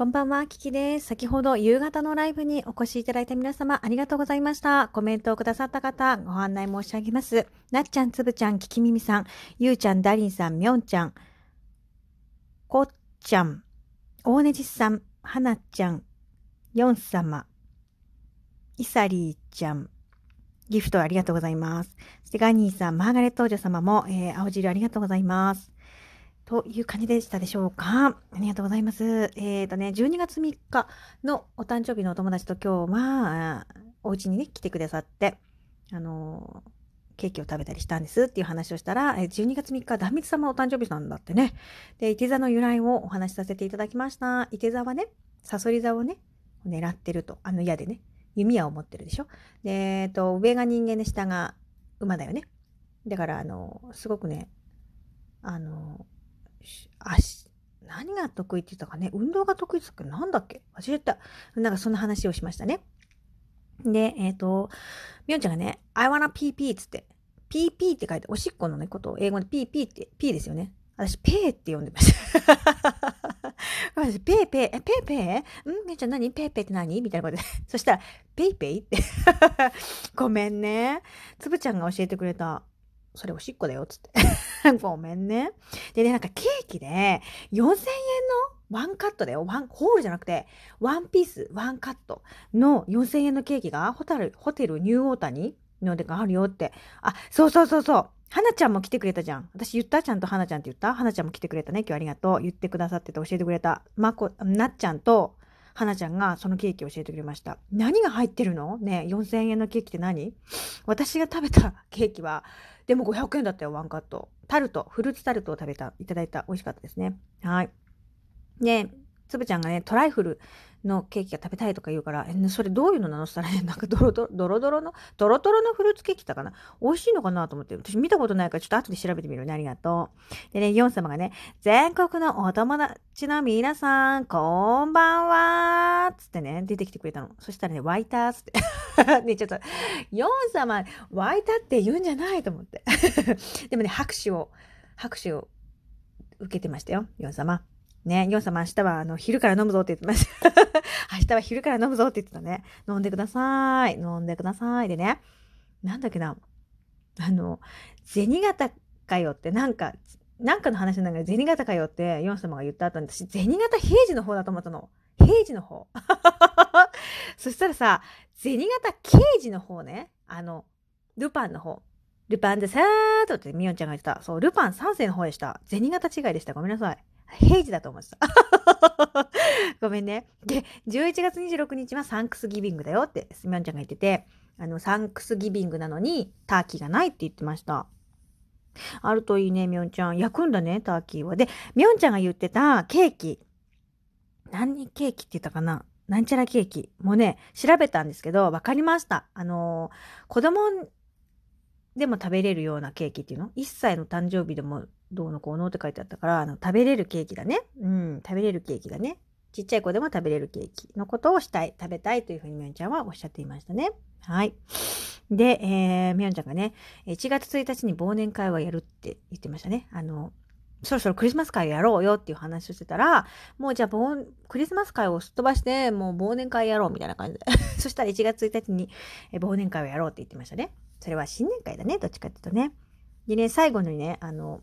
こんばんは、キキです。先ほど夕方のライブにお越しいただいた皆様ありがとうございました。コメントをくださった方、ご案内申し上げます。なっちゃん、つぶちゃん、ききみみさん、ゆうちゃん、ダリンさん、みょんちゃん、こっちゃん、大ねじさん、はなちゃん、よん様、いさりーちゃん、ギフトありがとうございます。そしてガニーさん、マーガレット王女様も、えー、青汁ありがとうございます。という感じでしたでしょうか。ありがとうございます。えっ、ー、とね、12月3日のお誕生日のお友達と今日は、お家にね、来てくださって、あのー、ケーキを食べたりしたんですっていう話をしたら、12月3日、壇蜜様お誕生日なんだってね。で、いて座の由来をお話しさせていただきました。いて座はね、サソリ座をね、狙ってると。あの矢でね、弓矢を持ってるでしょ。で、えっ、と、上が人間で下が馬だよね。だから、あの、すごくね、あの、足、何が得意って言ったかね、運動が得意って言ったかなんだっけ忘れた。なんかそんな話をしましたね。で、えっ、ー、と、みおんちゃんがね、I wanna pee pee つって、PP って書いて、おしっこのね、ことを英語で PP って、P ですよね。私、ペーって呼んでました。私、ペーペー、え、ペーペー？ん？みおんちゃん何？ペーペーって何？みたいなことで。そしたら、PayPay って。ごめんね。つぶちゃんが教えてくれた。それおしっこだよ、つって。ごめんね。でね、なんかケーキで4000円のワンカットだよ。ワン、ホールじゃなくて、ワンピース、ワンカットの4000円のケーキがホテル、ホテルニューオータニのでがあるよって。あ、そうそうそうそう。花ちゃんも来てくれたじゃん。私言った？ちゃんと花ちゃんって言った？花ちゃんも来てくれたね。今日ありがとう。言ってくださってて教えてくれた。まこ、なっちゃんと花ちゃんがそのケーキを教えてくれました。何が入ってるの？ね4000円のケーキって何？私が食べたケーキは、でも500円だったよ、ワンカット。タルト、フルーツタルトを食べた、いただいた。美味しかったですね。はい。で、つぶちゃんがね、トライフルのケーキが食べたいとか言うから、え、それどういうのなの？したらね、なんかドロドロ、ドロドロの、ドロドロのフルーツケーキだかな？美味しいのかなと思って。私見たことないからちょっと後で調べてみるね。ありがとう。でね、ヨン様がね、全国のお友達の皆さん、こんばんはつってね、出てきてくれたの。そしたらね、ワイターつって。ね、ちょっと、ヨン様、ワイターって言うんじゃないと思って。でもね、拍手を、拍手を受けてましたよ、ヨン様。ね、ヨン様明日はあの昼から飲むぞって言ってました。明日は昼から飲むぞって言ってたね。飲んでください。飲んでください。でね、なんだっけな。あの、銭形かよってなんか、なんかの話なんだけど、銭形かよってヨン様が言った後に私、銭形平次の方だと思ったの。平次の方。そしたらさ、銭形刑事の方ね。あの、ルパンの方。ルパンでさーっとってミヨンちゃんが言ってた。そう、ルパン3世の方でした。銭形違いでした。ごめんなさい。平時だと思ってた。ごめんね。で、11月26日はサンクスギビングだよって、みょんちゃんが言ってて、あの、サンクスギビングなのに、ターキーがないって言ってました。あるといいね、みょんちゃん。焼くんだね、ターキーは。で、みょんちゃんが言ってたケーキ。何ケーキって言ったかな？なんちゃらケーキ。もね、調べたんですけど、わかりました。あのー、子供でも食べれるようなケーキっていうの ?1 歳の誕生日でもどうのこうのって書いてあったから、あの、食べれるケーキだね。うん、食べれるケーキだね。ちっちゃい子でも食べれるケーキのことをしたい、食べたいというふうにみおんちゃんはおっしゃっていましたね。はい。で、えー、みおんちゃんがね、1月1日に忘年会はやるって言ってましたね。あの、そろそろクリスマス会やろうよっていう話をしてたら、もうじゃあ忘、クリスマス会をすっ飛ばして、もう忘年会やろうみたいな感じで。そしたら1月1日に忘年会をやろうって言ってましたね。それは新年会だね、どっちかっていうとね。でね、最後にね、あの、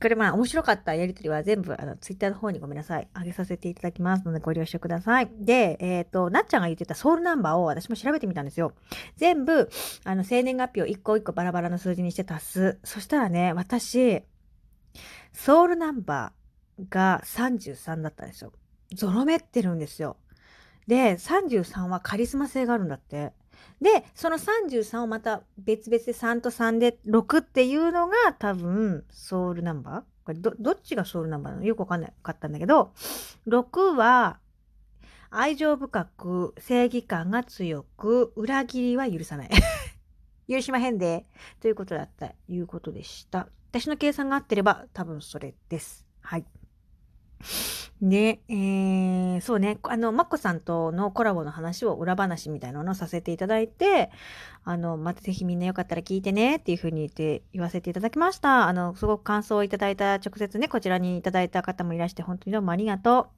これまあ面白かったやりとりは全部あのツイッターの方にごめんなさい。上げさせていただきますのでご了承ください。で、えっ、ー、と、なっちゃんが言ってたソウルナンバーを私も調べてみたんですよ。全部、あの、生年月日を一個一個バラバラの数字にして足す。そしたらね、私、ソウルナンバーが33だったんですよ。ゾロ目ってるんですよ。で、33はカリスマ性があるんだって。で、その33をまた別々で3と3で6っていうのが多分ソウルナンバー？これど、どっちがソウルナンバーなの？よくわかんなかったんだけど、6は愛情深く、正義感が強く、裏切りは許さない。許しまへんで。ということだった、いうことでした。私の計算が合ってれば多分それです。はい。で、えー、そうね、あの、まっこさんとのコラボの話を裏話みたいなのをさせていただいて、あの、またぜひみんなよかったら聞いてねっていうふうに言って、言わせていただきました。あの、すごく感想をいただいた直接ね、こちらにいただいた方もいらして、本当にどうもありがと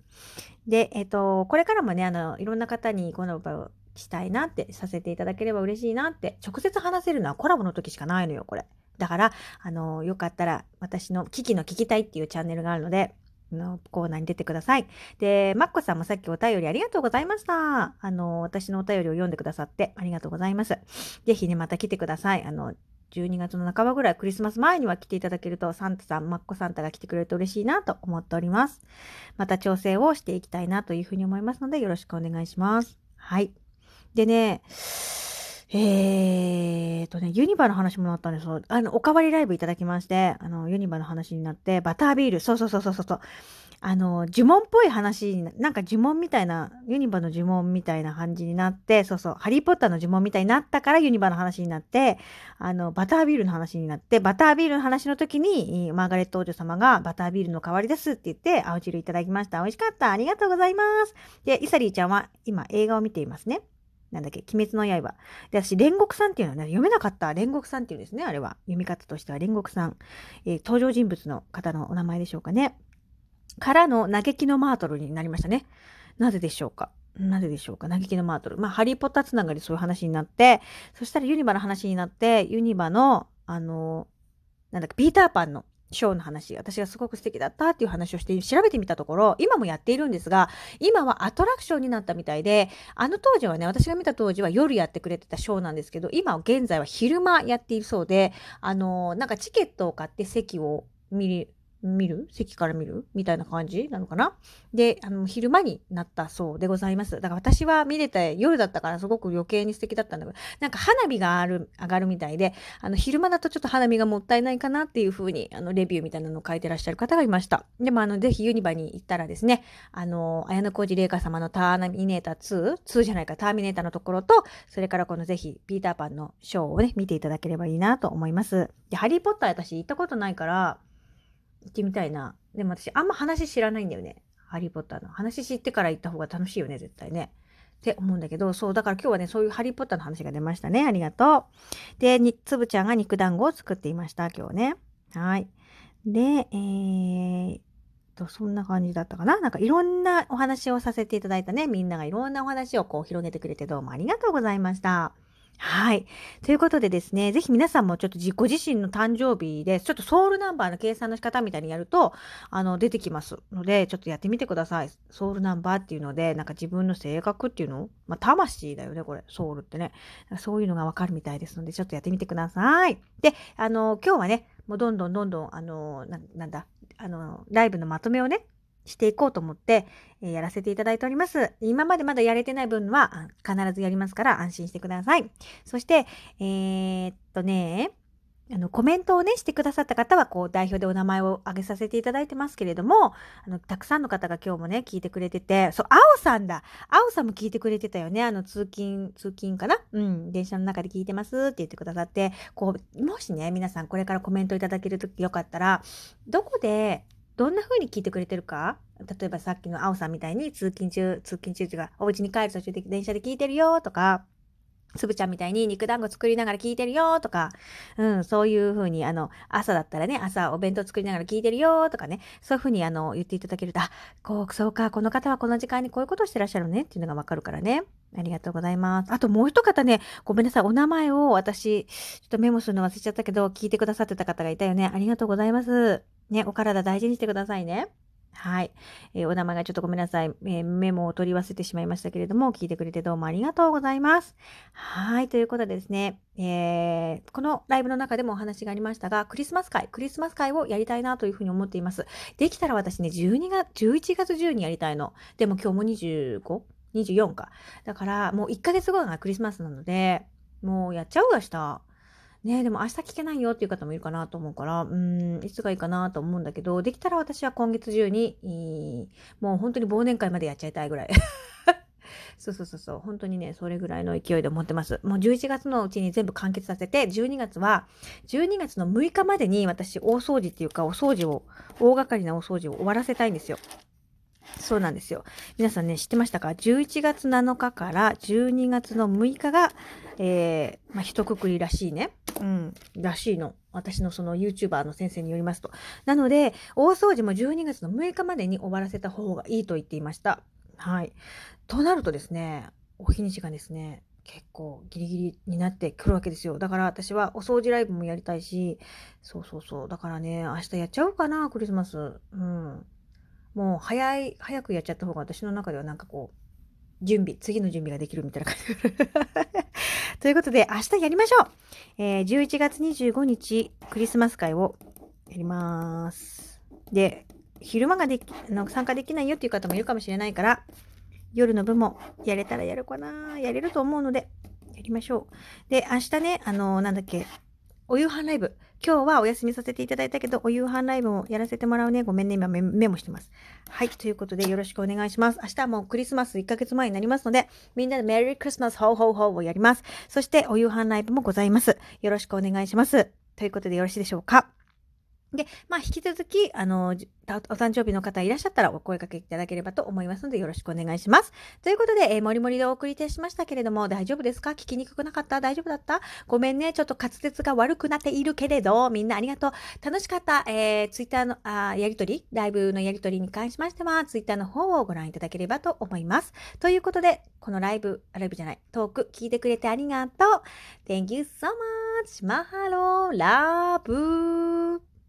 う。で、えっ、と、これからもね、あの、いろんな方にこの場をしたいなってさせていただければ嬉しいなって直接話せるのはコラボの時しかないのよこれだからあのよかったら私の「キキの聞きたい」っていうチャンネルがあるのでのコーナーに出てください。で、マッコさんもさっきお便りありがとうございました。あの、私のお便りを読んでくださってありがとうございます。ぜひね、また来てください。あの、12月の半ばぐらい、クリスマス前には来ていただけると、サンタさん、マッコサンタが来てくれると嬉しいなと思っております。また調整をしていきたいなというふうに思いますので、よろしくお願いします。はい。でね、えーとね、ユニバの話もなったんですよ。あの、おかわりライブいただきまして、あの、ユニバの話になって、バタービール、そうそうそうそうそう。あの、呪文っぽい話なんか呪文みたいな、ユニバの呪文みたいな感じになって、そうそう、ハリーポッターの呪文みたいになったからユニバの話になって、あの、バタービールの話になって、バタービールの話の時に、マーガレット王女様がバタービールの代わりですって言って、青汁いただきました。美味しかった。ありがとうございます。で、イサリーちゃんは今映画を見ていますね。なんだっけ、鬼滅の刃。で、私、煉獄さんっていうのは、ね、読めなかった。煉獄さんっていうんですね、あれは。読み方としては煉獄さん。えー、登場人物の方のお名前でしょうかね。からの嘆きのマートルになりましたね。なぜでしょうか？なぜでしょうか？嘆きのマートル。まあ、ハリーポッターつながりそういう話になって、そしたらユニバの話になって、ユニバの、あの、なんだっけ、ピーターパンのショーの話、私がすごく素敵だったっていう話をして調べてみたところ、今もやっているんですが、今はアトラクションになったみたいで、あの当時はね、私が見た当時は夜やってくれてたショーなんですけど、今現在は昼間やっているそうで、あの、なんかチケットを買って席を見る見る？席から見る？みたいな感じなのかな？で、あの、昼間になったそうでございます。だから私は見れて夜だったからすごく余計に素敵だったんだけど、なんか花火がある、上がるみたいで、あの、昼間だとちょっと花火がもったいないかなっていう風に、あの、レビューみたいなのを書いてらっしゃる方がいました。でも、あの、ぜひユニバに行ったらですね、あの、綾小路玲香様のターミネーター2、2じゃないか、ターミネーターのところと、それからこのぜひ、ピーターパンのショーをね、見ていただければいいなと思います。で、ハリーポッター私行ったことないから、行ってみたいな。でも私あんま話知らないんだよね。ハリーポッターの。話知ってから行った方が楽しいよね、絶対ね。って思うんだけど、そう、だから今日はね、そういうハリーポッターの話が出ましたね。ありがとう。で、につぶちゃんが肉団子を作っていました、今日ね。はい。で、えー、と、そんな感じだったかな。なんかいろんなお話をさせていただいたね。みんながいろんなお話をこう広げてくれてどうもありがとうございました。はい。ということでですね、ぜひ皆さんもちょっと自己自身の誕生日で、ちょっとソウルナンバーの計算の仕方みたいにやると、あの、出てきますので、ちょっとやってみてください。ソウルナンバーっていうので、なんか自分の性格っていうの？まあ、魂だよね、これ。ソウルってね。そういうのがわかるみたいですので、ちょっとやってみてください。で、あの、今日はね、もうどんどんどんどん、あの、ななんだ、あの、ライブのまとめをね、していこうと思って、え、やらせていただいております。今までまだやれてない分は必ずやりますから安心してください。そして、えー、っとね、あの、コメントをね、してくださった方は、こう、代表でお名前を挙げさせていただいてますけれども、あの、たくさんの方が今日もね、聞いてくれてて、そう、青さんだ青さんも聞いてくれてたよね。あの、通勤、通勤かな？うん、電車の中で聞いてますって言ってくださって、こう、もしね、皆さんこれからコメントいただけるとよかったら、どこで、どんな風に聞いてくれてるか？例えばさっきの青さんみたいに通勤中、通勤中っていうか、お家に帰る途中で電車で聞いてるよとか、つぶちゃんみたいに肉団子作りながら聞いてるよとか、うん、そういう風に、あの、朝だったらね、朝お弁当作りながら聞いてるよとかね、そういう風にあの、言っていただけると、あ、こう、そうか、この方はこの時間にこういうことをしてらっしゃるねっていうのがわかるからね。ありがとうございます。あともう一方ね、ごめんなさい。お名前を私、ちょっとメモするの忘れちゃったけど、聞いてくださってた方がいたよね。ありがとうございます。ね、お体大事にしてくださいね。はい、えー、お名前がちょっとごめんなさい、えー、メモを取り忘れてしまいましたけれども、聞いてくれてどうもありがとうございます。はい、ということでですね、えー、このライブの中でもお話がありましたが、クリスマス会、クリスマス会をやりたいなというふうに思っています。できたら私ね、12月、11月中にやりたいの。でも今日も 25? 24か。だから、もう1ヶ月後がクリスマスなので、もうやっちゃうがした。ねでも明日聞けないよっていう方もいるかなと思うから、うん、いつがいいかなと思うんだけど、できたら私は今月中に、もう本当に忘年会までやっちゃいたいぐらい。そうそうそうそう、本当にね、それぐらいの勢いで思ってます。もう11月のうちに全部完結させて、12月は、12月の6日までに私、大掃除っていうか、お掃除を、大掛かりなお掃除を終わらせたいんですよ。そうなんですよ。皆さんね、知ってましたか ?11 月7日から12月の6日が、えー、まあ、一括りらしいね。うん、らしいの。私のその YouTuber の先生によりますと。なので、大掃除も12月の6日までに終わらせた方がいいと言っていました。はい。となるとですね、お日にちがですね、結構ギリギリになってくるわけですよ。だから私はお掃除ライブもやりたいし、そうそうそう。だからね、明日やっちゃおうかな、クリスマス。うん。もう早い、早くやっちゃった方が私の中ではなんかこう、準備、次の準備ができるみたいな感じ。ということで、明日やりましょうえー、11月25日、クリスマス会をやります。で、昼間ができの参加できないよっていう方もいるかもしれないから、夜の部もやれたらやるかなやれると思うので、やりましょう。で、明日ね、あのなんだっけ、お夕飯ライブ。今日はお休みさせていただいたけど、お夕飯ライブもやらせてもらうね。ごめんね、今メモしてます。はい。ということで、よろしくお願いします。明日はもうクリスマス1ヶ月前になりますので、みんなでメリークリスマスホーホーホーをやります。そして、お夕飯ライブもございます。よろしくお願いします。ということで、よろしいでしょうか？で、まあ、引き続き、あの、お誕生日の方いらっしゃったらお声かけいただければと思いますので、よろしくお願いします。ということで、えー、もりもりでお送りいたしましたけれども、大丈夫ですか？聞きにくくなかった？大丈夫だった？ごめんね。ちょっと滑舌が悪くなっているけれど、みんなありがとう。楽しかった、えー、ツイッターの、あーやりとり、ライブのやりとりに関しましては、ツイッターの方をご覧いただければと思います。ということで、このライブ、ライブじゃない、トーク聞いてくれてありがとう。Thank you so much. マハロー、ラブ